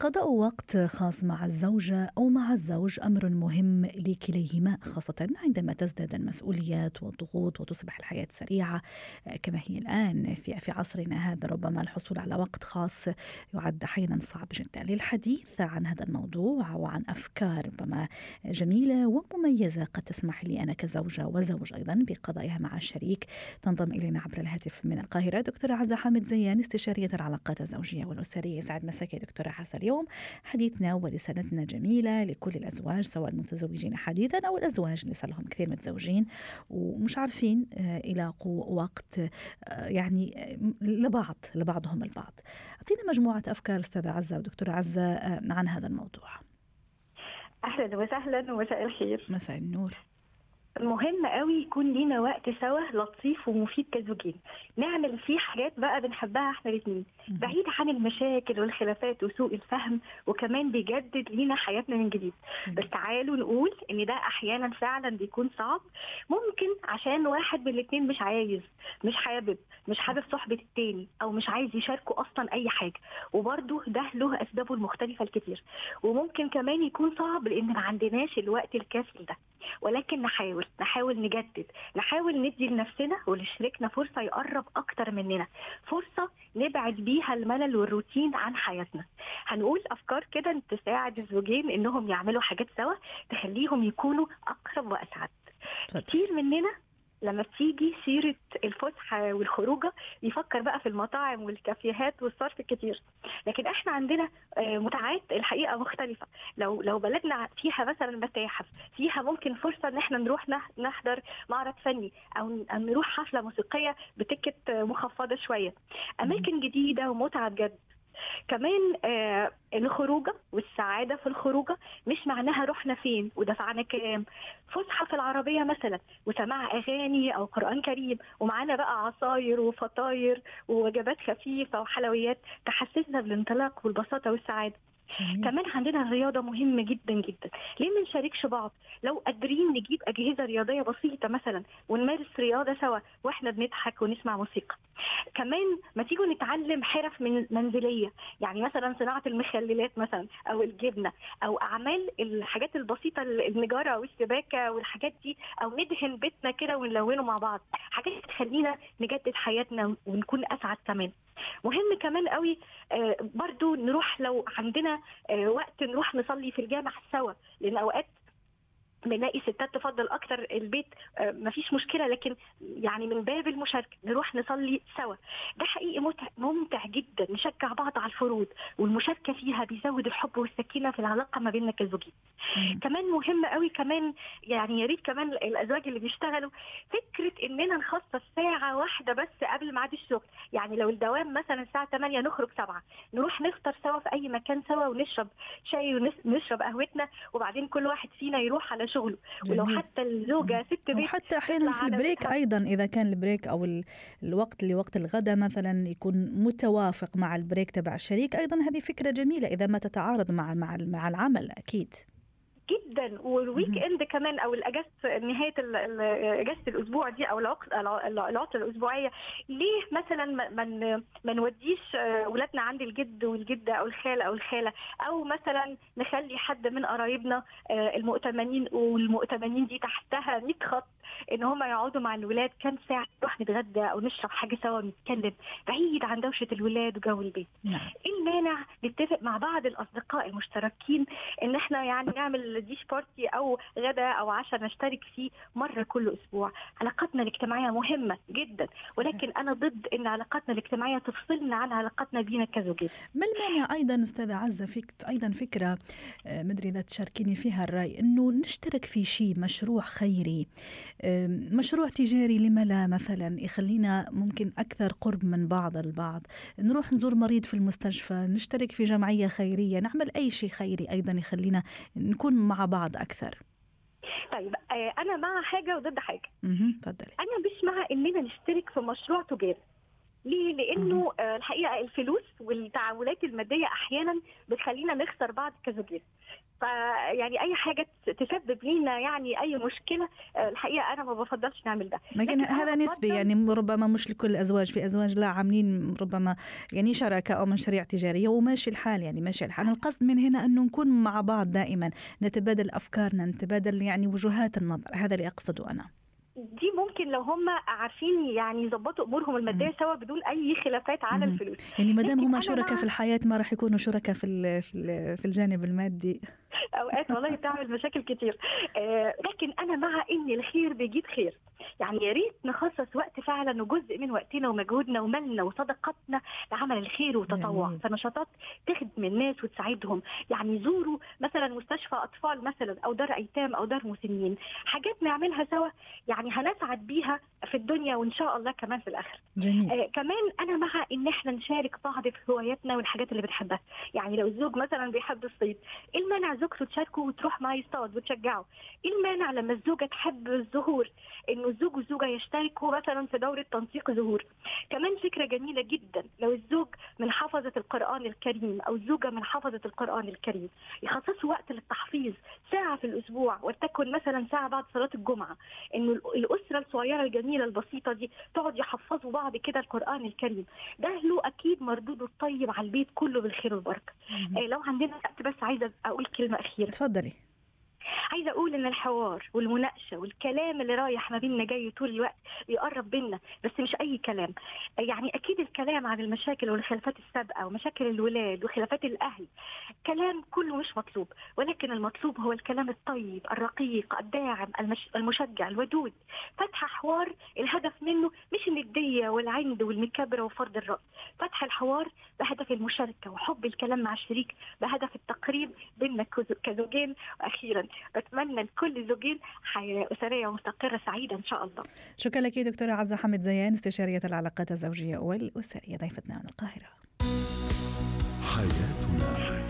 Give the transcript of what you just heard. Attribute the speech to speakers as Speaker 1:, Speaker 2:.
Speaker 1: قضاء وقت خاص مع الزوجة أو مع الزوج أمر مهم لكليهما خاصة عندما تزداد المسؤوليات والضغوط وتصبح الحياة سريعة. كما هي الآن في في عصرنا هذا ربما الحصول على وقت خاص يعد أحيانا صعب جدا. للحديث عن هذا الموضوع وعن أفكار ربما جميلة ومميزة قد تسمح لي أنا كزوجة وزوج أيضا بقضائها مع الشريك تنضم إلينا عبر الهاتف من القاهرة. دكتورة عزة حامد زيان استشارية العلاقات الزوجية والأسرية. سعد مساك دكتورة عزة اليوم. حديثنا ورسالتنا جميلة لكل الأزواج سواء المتزوجين حديثا أو الأزواج. اللي صار لهم كثير متزوجين ومش عارفين آه، يلاقوا وقت آه، يعني آه، لبعض لبعضهم البعض. أعطينا مجموعة أفكار أستاذة عزة ودكتورة عزة عن هذا الموضوع.
Speaker 2: أهلا وسهلا ومساء الخير.
Speaker 1: مساء النور.
Speaker 2: مهم قوي يكون لينا وقت سوا لطيف ومفيد كزوجين. نعمل فيه حاجات بقى بنحبها إحنا الاثنين بعيد عن المشاكل والخلافات وسوء الفهم وكمان بيجدد لينا حياتنا من جديد. بس تعالوا نقول إن ده أحيانا فعلا بيكون صعب. ممكن عشان واحد من الاثنين مش عايز مش حابب مش حابب صحبة التاني أو مش عايز يشاركه أصلا أي حاجة. وبرده ده له أسبابه المختلفة الكتير. وممكن كمان يكون صعب لأن ما عندناش الوقت الكافي ده ولكن نحاول نحاول نجدد نحاول ندي لنفسنا ولشريكنا فرصة يقرب أكتر مننا فرصة نبعد بيها الملل والروتين عن حياتنا. هنقول أفكار كده تساعد الزوجين إنهم يعملوا حاجات سوا تخليهم يكونوا أقرب وأسعد. كتير مننا لما بتيجي سيرة الفسحة والخروجة يفكر بقى في المطاعم والكافيهات والصرف الكتير لكن إحنا عندنا آه، متعات الحقيقة مختلفة. لو لو بلدنا فيها مثلا متاحف فيها ممكن فرصة إن إحنا نروح نحضر معرض فني أو نروح حفلة موسيقية بتكت مخفضة شوية. أماكن جديدة ومتعة بجد. كمان آه الخروجة والسعادة في الخروجة مش معناها رحنا فين ودفعنا كام. فسحة في العربية مثلا وسماع أغاني أو قرآن كريم ومعانا بقى عصاير وفطاير ووجبات خفيفة وحلويات تحسسنا بالانطلاق والبساطة والسعادة. جميل. كمان عندنا الرياضة مهمة جدا جدا. ليه ما نشاركش بعض؟ لو قادرين نجيب أجهزة رياضية بسيطة مثلا ونمارس رياضة سوا وإحنا بنضحك ونسمع موسيقى. كمان ما تيجوا نتعلم حرف من منزلية. يعني مثلا صناعة المخللات مثلا أو الجبنة أو أعمال الحاجات البسيطة النجارة والسباكة والحاجات دي أو ندهن بيتنا كده ونلونه مع بعض. حاجات تخلينا نجدد حياتنا ونكون أسعد كمان. مهم كمان قوي آه برضو نروح لو عندنا آه وقت نروح نصلي في الجامع سوا. لأن أوقات بنلاقي ستات تفضل أكتر البيت آه، مفيش مشكلة لكن يعني من باب المشاركة نروح نصلي سوا. ده حقيقي ممتع, ممتع جدا نشجع بعض على الفروض والمشاركة فيها بيزود الحب والسكينة في العلاقة ما بيننا كزوجين. كمان مهم قوي كمان يعني يا ريت كمان الأزواج اللي بيشتغلوا فكرة إننا نخصص ساعة واحدة بس قبل ميعاد الشغل. يعني لو الدوام مثلا الساعة 8 نخرج 7 نروح نفطر سوا في أي مكان سوا ونشرب شاي ونشرب قهوتنا وبعدين كل واحد فينا يروح على شغله ولو حتى الزوجة ست بيت
Speaker 1: وحتى أحيانا في ال break أيضا إذا كان ال break أو الوقت اللي وقت الغداء مثلا يكون متوافق مع ال break تبع الشريك أيضا هذه فكرة جميلة إذا ما تتعارض مع مع مع العمل أكيد.
Speaker 2: جدا وال weekend كمان أو الأجازة نهاية أجازة الأسبوع دي أو العطله الأسبوعية. ليه مثلا ما ما نوديش اولادنا عند الجد والجدة أو الخالة أو الخالة؟ أو مثلا نخلي حد من قرايبنا آه، المؤتمنين والمؤتمنين دي تحتها 100 خط إن هم يقعدوا مع الولاد كام ساعة نروح نتغدى أو نشرب حاجة سوا ونتكلم بعيد عن دوشة الولاد وجو البيت. نعم. إيه المانع؟ نتفق مع بعض الأصدقاء المشتركين إن إحنا يعني نعمل ديش بارتي أو غدا أو عشاء نشترك فيه مرة كل أسبوع. علاقاتنا الاجتماعية مهمة جدا ولكن أنا ضد إن علاقاتنا الاجتماعية تفصلنا عن علاقاتنا بينا كزوجين
Speaker 1: ما المانع أيضا أستاذة عزة فيك أيضا فكرة آه، مدري إذا تشاركيني فيها الرأي إنه نشترك في شيء مشروع خيري مشروع تجاري لما لا مثلا يخلينا ممكن أكثر قرب من بعض البعض. نروح نزور مريض في المستشفى نشترك في جمعية خيرية نعمل أي شيء خيري أيضا يخلينا نكون مع بعض أكثر.
Speaker 2: طيب آه، أنا مع حاجة وضد حاجة.
Speaker 1: تفضلي
Speaker 2: أنا مش مع إننا نشترك في مشروع تجاري. ليه؟ لأنه آه الحقيقة الفلوس والتعاملات المادية أحيانا بتخلينا نخسر بعض كزوجين. فيعني أي حاجة تسبب لينا يعني أي مشكلة آه الحقيقة أنا ما بفضلش نعمل ده.
Speaker 1: لكن, لكن هذا نسبي يعني ربما مش لكل الأزواج في أزواج لا عاملين ربما يعني شراكة أو مشاريع تجارية وماشي الحال يعني ماشي الحال. القصد من هنا انه نكون مع بعض دائما نتبادل أفكارنا نتبادل يعني وجهات النظر. هذا اللي أقصده أنا.
Speaker 2: دي ممكن لو هم عارفين يعني يظبطوا أمورهم المادية سوا بدون أي خلافات على. الفلوس.
Speaker 1: يعني ما دام هم شركاء في الحياة ما راح يكونوا شركاء في في الجانب المادي.
Speaker 2: أوقات والله بتعمل مشاكل كتير. آه لكن أنا مع إن الخير بيجيب خير. يعني يا ريت نخصص وقت فعلا وجزء من وقتنا ومجهودنا ومالنا وصدقاتنا لعمل الخير وتطوع فنشاطات تخدم الناس وتساعدهم. يعني زوروا مثلا مستشفى أطفال مثلا أو دار أيتام أو دار مسنين. حاجات نعملها سوا. يعني هنسعد بيها في الدنيا وإن شاء الله كمان في الاخره. آه كمان أنا مع إن إحنا نشارك بعض في هواياتنا والحاجات اللي بنحبها. يعني لو الزوج مثلا بيحب الصيد إيه زوجته تشاركه وتروح معاه يصطاد وتشجعه. إيه المانع لما الزوجة تحب الزهور انه الزوج والزوجة يشتركوا مثلا في دورة تنسيق زهور كمان فكرة جميلة جدا. لو الزوج من حفظة القرآن الكريم أو الزوجة من حفظة القرآن الكريم يخصصوا وقت للتحفيظ ساعة في الأسبوع ولتكن مثلا ساعة بعد صلاة الجمعة. انه الأسرة الصغيرة الجميلة البسيطة دي تقعد يحفظوا بعض كده القرآن الكريم. ده له مردوده الطيب على البيت كله بالخير والبركة. آه لو عندنا وقت بس عايزة أقول كلمة أخيرة.
Speaker 1: اتفضلي.
Speaker 2: عايزة أقول إن الحوار والمناقشة والكلام اللي رايح ما بيننا جاي طول الوقت يقرب بينا بس مش أي كلام. يعني أكيد الكلام عن المشاكل والخلافات السابقة ومشاكل الولاد وخلافات الأهل كلام كله مش مطلوب. ولكن المطلوب هو الكلام الطيب الرقيق الداعم المش... المشجع الودود. فتح حوار الهدف منه مش الندية والعند والمكابرة وفرض الرأي. فتح الحوار بهدف المشاركة وحب الكلام مع الشريك بهدف التقريب بيننا كزوجين وأخيرا بتمنى لكل زوجين حياه أسرية مستقره سعيدة إن شاء الله.
Speaker 1: شكرا لك دكتورة عزة حمد زيان استشارية العلاقات الزوجية والأسرية ضيفتنا من القاهرة. حياتنا